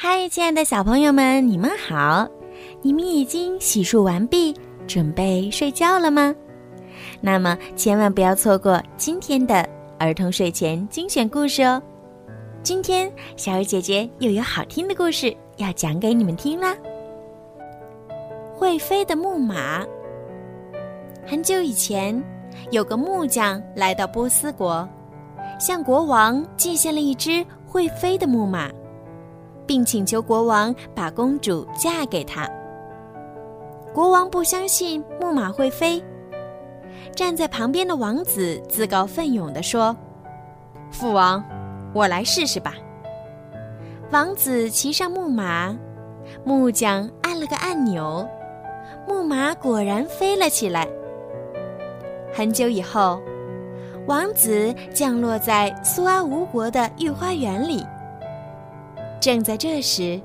嗨，亲爱的小朋友们，你们好！你们已经洗漱完毕，准备睡觉了吗？那么千万不要错过今天的儿童睡前精选故事哦！今天小鱼姐姐又有好听的故事要讲给你们听啦。会飞的木马。很久以前，有个木匠来到波斯国，向国王寄献了一只会飞的木马。并请求国王把公主嫁给他。国王不相信木马会飞，站在旁边的王子自告奋勇地说：“父王，我来试试吧。”王子骑上木马，木匠按了个按钮，木马果然飞了起来。很久以后，王子降落在苏阿吴国的御花园里。正在这时，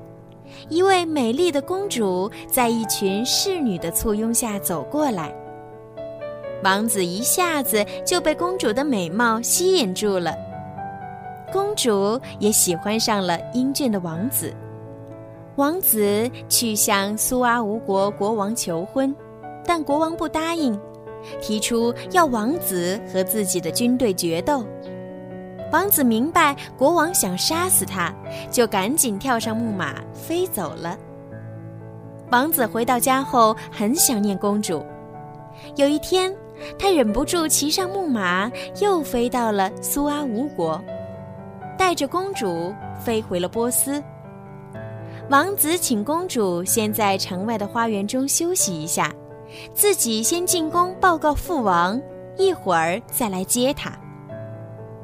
一位美丽的公主在一群侍女的簇拥下走过来。王子一下子就被公主的美貌吸引住了，公主也喜欢上了英俊的王子。王子去向苏阿吴国国王求婚，但国王不答应，提出要王子和自己的军队决斗。王子明白国王想杀死他，就赶紧跳上木马飞走了。王子回到家后很想念公主。有一天，他忍不住骑上木马，又飞到了苏阿吴国，带着公主飞回了波斯。王子请公主先在城外的花园中休息一下，自己先进宫报告父王，一会儿再来接她。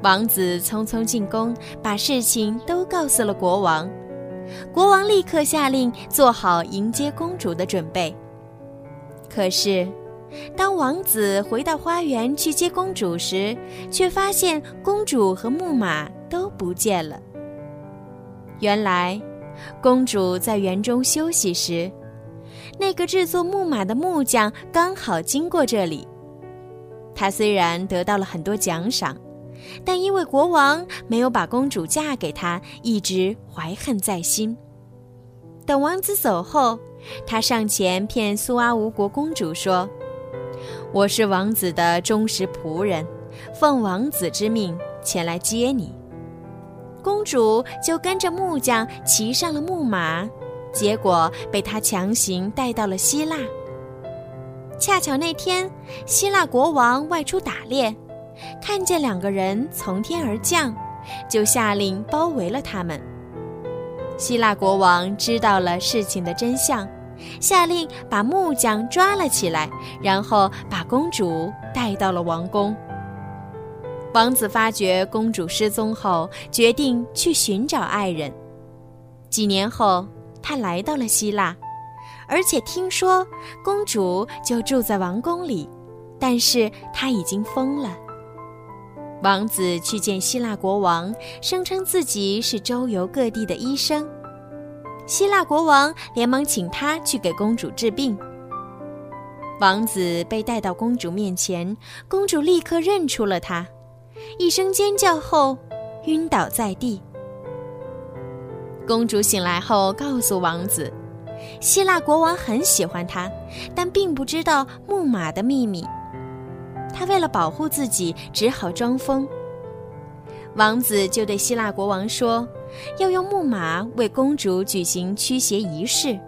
王子匆匆进宫，把事情都告诉了国王。国王立刻下令做好迎接公主的准备。可是，当王子回到花园去接公主时，却发现公主和木马都不见了。原来，公主在园中休息时，那个制作木马的木匠刚好经过这里。他虽然得到了很多奖赏。但因为国王没有把公主嫁给他，一直怀恨在心。等王子走后，他上前骗苏阿吴国公主说：“我是王子的忠实仆人，奉王子之命前来接你。”公主就跟着木匠骑上了木马，结果被他强行带到了希腊。恰巧那天，希腊国王外出打猎。看见两个人从天而降，就下令包围了他们。希腊国王知道了事情的真相，下令把木匠抓了起来，然后把公主带到了王宫。王子发觉公主失踪后，决定去寻找爱人。几年后，他来到了希腊，而且听说公主就住在王宫里，但是他已经疯了。王子去见希腊国王，声称自己是周游各地的医生。希腊国王连忙请他去给公主治病。王子被带到公主面前，公主立刻认出了他，一声尖叫后晕倒在地。公主醒来后告诉王子，希腊国王很喜欢她，但并不知道木马的秘密。他为了保护自己，只好装疯。王子就对希腊国王说：“要用木马为公主举行驱邪仪式。”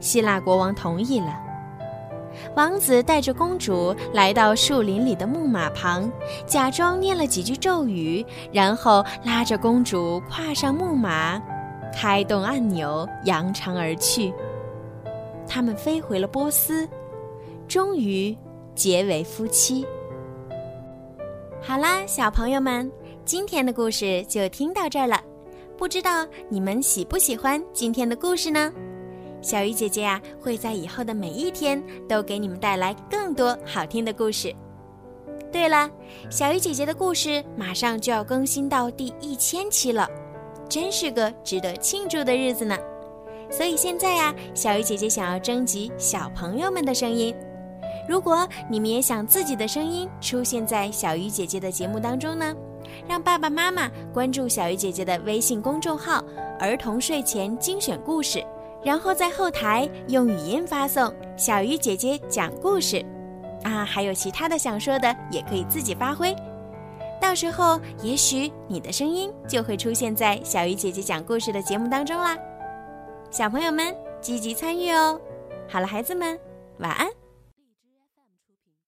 希腊国王同意了。王子带着公主来到树林里的木马旁，假装念了几句咒语，然后拉着公主跨上木马，开动按钮，扬长而去。他们飞回了波斯，终于。结为夫妻。好啦，小朋友们，今天的故事就听到这儿了。不知道你们喜不喜欢今天的故事呢？小鱼姐姐呀，会在以后的每一天都给你们带来更多好听的故事。对了，小鱼姐姐的故事马上就要更新到第一千期了，真是个值得庆祝的日子呢。所以现在呀，小鱼姐姐想要征集小朋友们的声音。如果你们也想自己的声音出现在小鱼姐姐的节目当中呢，让爸爸妈妈关注小鱼姐姐的微信公众号儿童睡前精选故事，然后在后台用语音发送“小鱼姐姐讲故事”。啊，还有其他的想说的，也可以自己发挥。到时候，也许你的声音就会出现在小鱼姐姐讲故事的节目当中啦。小朋友们积极参与哦！好了，孩子们，晚安。